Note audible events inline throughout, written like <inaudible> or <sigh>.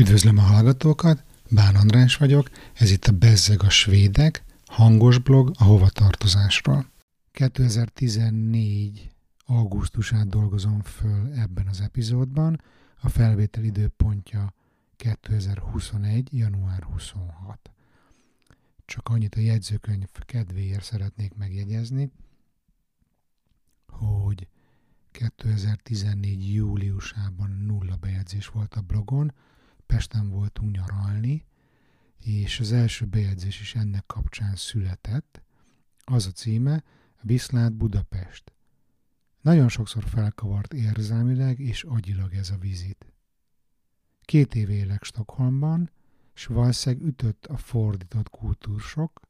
Üdvözlöm a hallgatókat, Bán András vagyok, ez itt a Bezzeg a Svédek, hangos blog a hovatartozásról. 2014 augusztusát dolgozom föl ebben az epizódban, a felvétel időpontja 2021. január 26. Csak annyit a jegyzőkönyv kedvéért szeretnék megjegyezni, hogy 2014. júliusában nulla bejegyzés volt a blogon, Pesten voltunk nyaralni, és az első bejegyzés is ennek kapcsán született. Az a címe, Viszlát Budapest. Nagyon sokszor felkavart érzelmileg és agyilag ez a vizit. Két év élek Stockholmban, s valószínűleg ütött a fordított kultúrsok,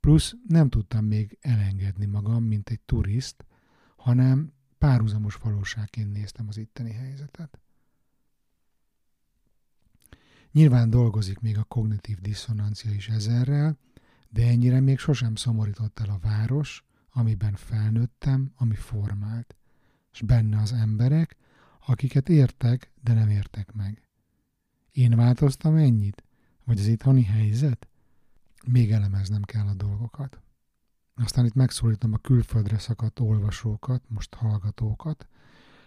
plusz nem tudtam még elengedni magam, mint egy turiszt, hanem párhuzamos valóságként néztem az itteni helyzetet. Nyilván dolgozik még a kognitív diszonancia is ezerrel, de ennyire még sosem szomorított el a város, amiben felnőttem, ami formált, és benne az emberek, akiket értek, de nem értek meg. Én változtam ennyit? Vagy az itthoni helyzet? Még elemeznem kell a dolgokat. Aztán itt megszólítom a külföldre szakadt olvasókat, most hallgatókat.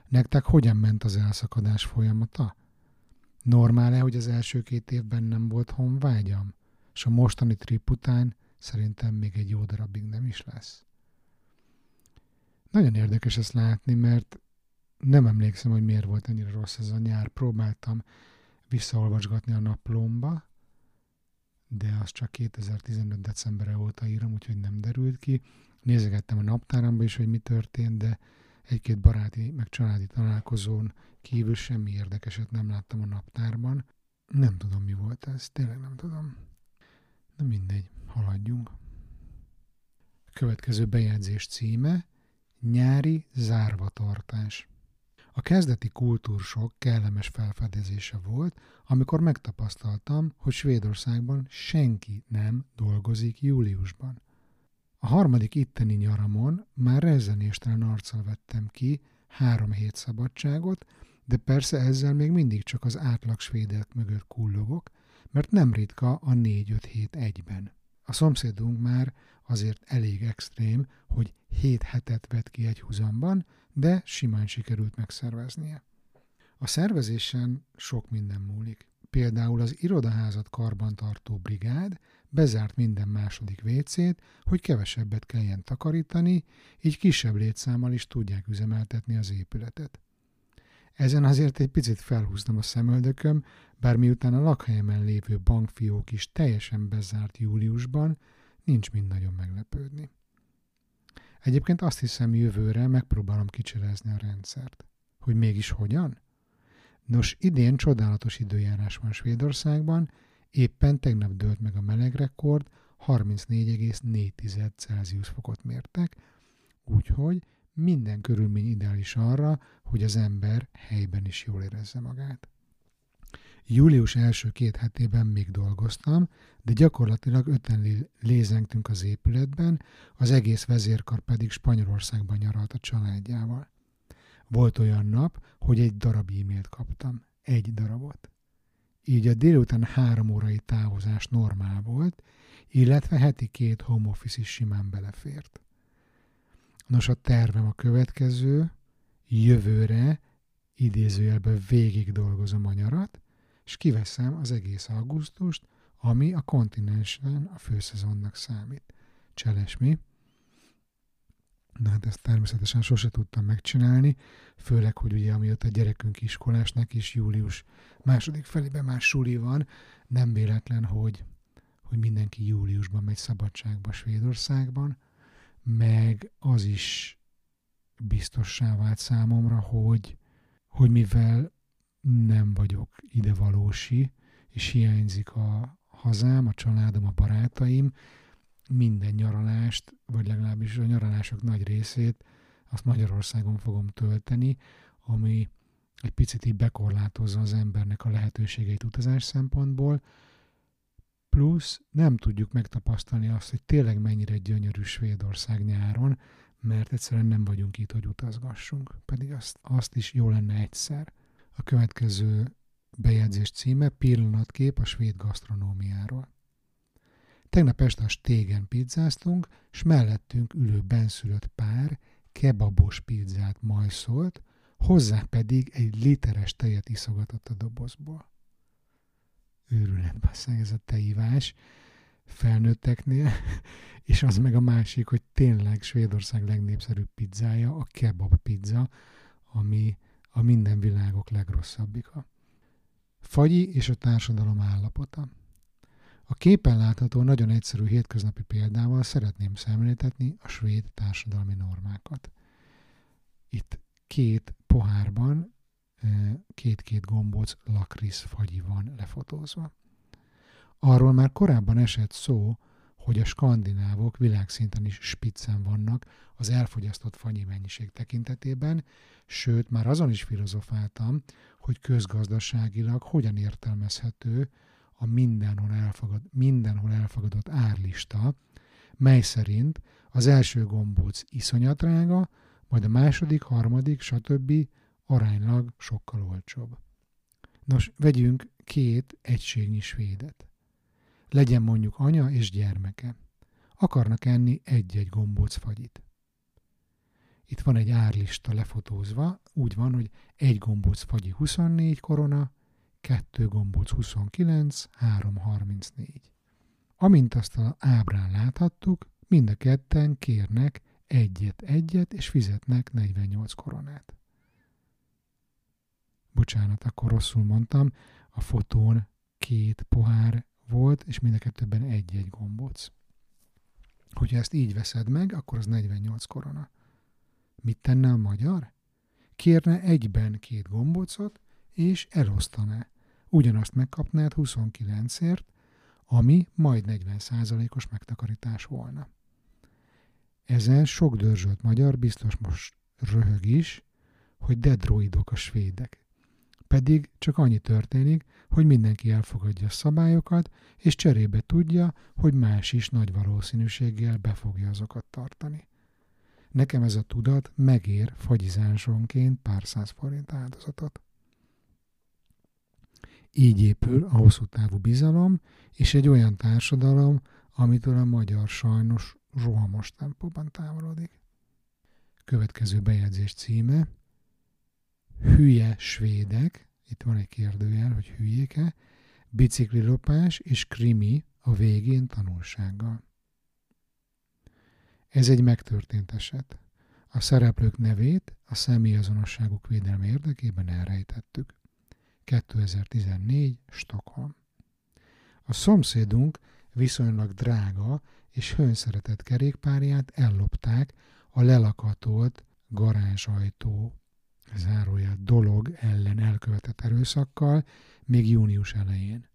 Nektek hogyan ment az elszakadás folyamata? Normál-e, hogy az első két évben nem volt honvágyam? És a mostani trip után szerintem még egy jó darabig nem is lesz. Nagyon érdekes ezt látni, mert nem emlékszem, hogy miért volt ennyire rossz ez a nyár. Próbáltam visszaolvasgatni a naplomba, de az csak 2015. decemberre óta írom, úgyhogy nem derült ki. Nézegettem a naptáramba is, hogy mi történt, de egy-két baráti, meg családi találkozón kívül semmi érdekeset nem láttam a naptárban. Nem tudom, mi volt ez, tényleg nem tudom. Na mindegy, haladjunk. A következő bejegyzés címe Nyári zárvatartás. A kezdeti kultúrsok kellemes felfedezése volt, amikor megtapasztaltam, hogy Svédországban senki nem dolgozik júliusban. A harmadik itteni nyaramon már rezzenéstelen arccal vettem ki három hét szabadságot, de persze ezzel még mindig csak az átlag svédek mögött kullogok, mert nem ritka a négy-öt hét egyben. A szomszédunk már azért elég extrém, hogy hét hetet vett ki egy húzamban, de simán sikerült megszerveznie. A szervezésen sok minden múlik. Például az irodaházat karbantartó brigád bezárt minden második vécét, hogy kevesebbet kelljen takarítani, így kisebb létszámmal is tudják üzemeltetni az épületet. Ezen azért egy picit felhúztam a szemöldököm, bár miután a lakhelyemen lévő bankfiók is teljesen bezárt júliusban, nincs mind nagyon meglepődni. Egyébként azt hiszem jövőre megpróbálom kicselezni a rendszert. Hogy mégis hogyan? Nos, idén csodálatos időjárás van Svédországban, éppen tegnap dőlt meg a melegrekord, 34,4 Celsius fokot mértek, úgyhogy minden körülmény ideális arra, hogy az ember helyben is jól érezze magát. Július első két hetében még dolgoztam, de gyakorlatilag öten lézengtünk az épületben, az egész vezérkar pedig Spanyolországban nyaralt a családjával. Volt olyan nap, hogy egy darab e-mailt kaptam. Egy darabot. Így a délután három órai távozás normál volt, illetve heti két home office is simán belefért. Nos, a tervem a következő, jövőre idézőjelben végig dolgozom a nyarat, és kiveszem az egész augusztust, ami a kontinensen a főszezonnak számít. Cselesmi. Na hát ezt természetesen sose tudtam megcsinálni, főleg, hogy ugye amióta a gyerekünk iskolásnak is július második felében már suli van, nem véletlen, hogy, hogy mindenki júliusban megy szabadságba Svédországban, meg az is biztossá vált számomra, hogy, hogy mivel nem vagyok idevalósi, és hiányzik a hazám, a családom, a barátaim, minden nyaralást, vagy legalábbis a nyaralások nagy részét azt Magyarországon fogom tölteni, ami egy picit így bekorlátozza az embernek a lehetőségeit utazás szempontból, plusz nem tudjuk megtapasztalni azt, hogy tényleg mennyire gyönyörű Svédország nyáron, mert egyszerűen nem vagyunk itt, hogy utazgassunk, pedig azt, azt is jó lenne egyszer. A következő bejegyzés címe Pillanatkép a svéd gasztronómiáról. Tegnap este a stégen pizzáztunk, s mellettünk ülő benszülött pár kebabos pizzát majszolt, hozzá pedig egy literes tejet iszogatott a dobozból. Őrület, basszeg, ez a teivás felnőtteknél, <laughs> és az meg a másik, hogy tényleg Svédország legnépszerűbb pizzája, a kebab pizza, ami a minden világok legrosszabbika. Fagyi és a társadalom állapota. A képen látható nagyon egyszerű hétköznapi példával szeretném szemléltetni a svéd társadalmi normákat. Itt két pohárban két-két gombóc lakrisz fagyi van lefotózva. Arról már korábban esett szó, hogy a skandinávok világszinten is spiccen vannak az elfogyasztott fanyi mennyiség tekintetében, sőt, már azon is filozofáltam, hogy közgazdaságilag hogyan értelmezhető a mindenhol, elfogad, mindenhol elfogadott árlista, mely szerint az első gombóc iszonyat drága, majd a második, harmadik, stb. Aránylag sokkal olcsóbb. Nos, vegyünk két egységnyi svédet. Legyen mondjuk anya és gyermeke. Akarnak enni egy-egy gombóc fagyit. Itt van egy árlista lefotózva, úgy van, hogy egy gombóc fagyi 24 korona, kettő gombóc 29, 3 34. Amint azt a ábrán láthattuk, mind a ketten kérnek egyet-egyet, és fizetnek 48 koronát. Bocsánat, akkor rosszul mondtam, a fotón két pohár volt, és mind a kettőben egy-egy gombóc. Hogyha ezt így veszed meg, akkor az 48 korona. Mit tenne a magyar? Kérne egyben két gombócot, és elosztaná. Ugyanazt megkapnád 29ért, ami majd 40%-os megtakarítás volna. Ezen sok dörzsölt magyar biztos most röhög is, hogy de droidok a svédek. Pedig csak annyi történik, hogy mindenki elfogadja a szabályokat, és cserébe tudja, hogy más is nagy valószínűséggel be fogja azokat tartani. Nekem ez a tudat megér fagyizásonként pár száz forint áldozatot. Így épül a hosszú távú bizalom, és egy olyan társadalom, amitől a magyar sajnos rohamos tempóban távolodik. Következő bejegyzés címe Hülye svédek, itt van egy kérdőjel, hogy hülyéke, biciklilopás és krimi a végén tanulsággal. Ez egy megtörtént eset. A szereplők nevét a személyazonosságuk védelme érdekében elrejtettük. 2014. Stockholm. A szomszédunk viszonylag drága és hőnszeretett kerékpárját ellopták a lelakatolt garázsajtó zárója dolog ellen elkövetett erőszakkal még június elején.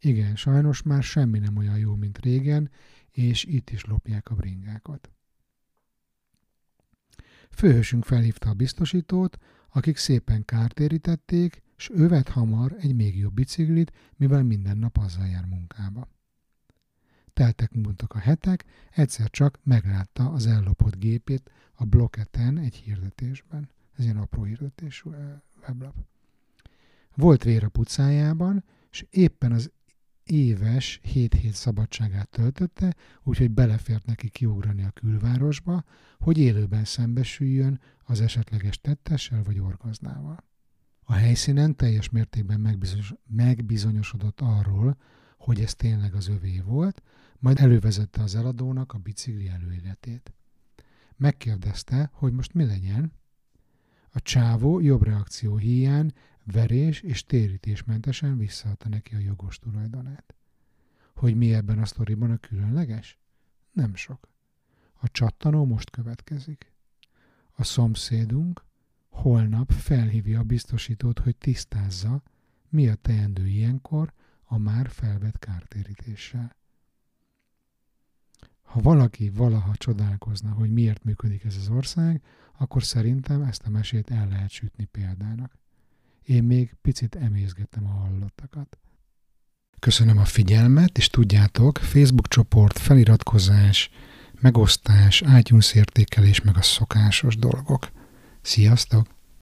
Igen, sajnos már semmi nem olyan jó, mint régen, és itt is lopják a bringákat. Főhősünk felhívta a biztosítót, akik szépen kártérítették, s ő vett hamar egy még jobb biciklit, mivel minden nap azzal jár munkába. Teltek múltak a hetek, egyszer csak meglátta az ellopott gépét a bloketen egy hirdetésben. Ez ilyen apró hirdetésű weblap. Volt vér a pucájában, és éppen az éves 7 hét szabadságát töltötte, úgyhogy belefért neki kiugrani a külvárosba, hogy élőben szembesüljön az esetleges tettessel vagy orgaznával. A helyszínen teljes mértékben megbizonyos, megbizonyosodott arról, hogy ez tényleg az övé volt, majd elővezette az eladónak a bicikli előéletét. Megkérdezte, hogy most mi legyen. A csávó jobb reakció hiány verés és térítésmentesen visszaadta neki a jogos tulajdonát. Hogy mi ebben a sztoriban a különleges? Nem sok. A csattanó most következik. A szomszédunk holnap felhívja a biztosítót, hogy tisztázza, mi a teendő ilyenkor a már felvett kártérítéssel. Ha valaki valaha csodálkozna, hogy miért működik ez az ország, akkor szerintem ezt a mesét el lehet sütni példának. Én még picit emészgettem a hallottakat. Köszönöm a figyelmet, és tudjátok, Facebook csoport, feliratkozás, megosztás, iTunes értékelés, meg a szokásos dolgok. Sziasztok!